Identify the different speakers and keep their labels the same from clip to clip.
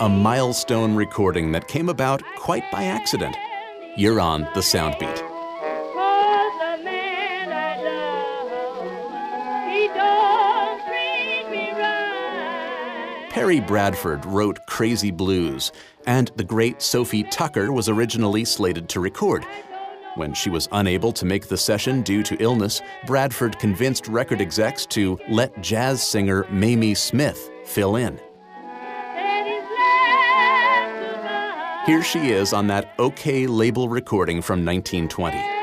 Speaker 1: a milestone recording that came about quite by accident. You're on the Soundbeat. Perry Bradford wrote Crazy Blues, and the great Sophie Tucker was originally slated to record. When she was unable to make the session due to illness, Bradford convinced record execs to let jazz singer Mamie Smith fill in. Here she is on that OKeh label recording from 1920.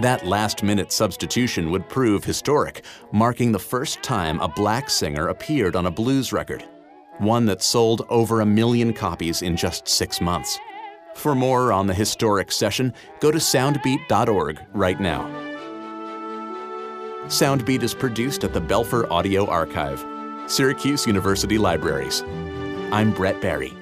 Speaker 1: That last minute substitution would prove historic, marking the first time a black singer appeared on a blues record, one that sold over a million copies in just six months. For more on the historic session, go to soundbeat.org right now. Soundbeat is produced at the Belfer Audio Archive, Syracuse University Libraries. I'm Brett Barry.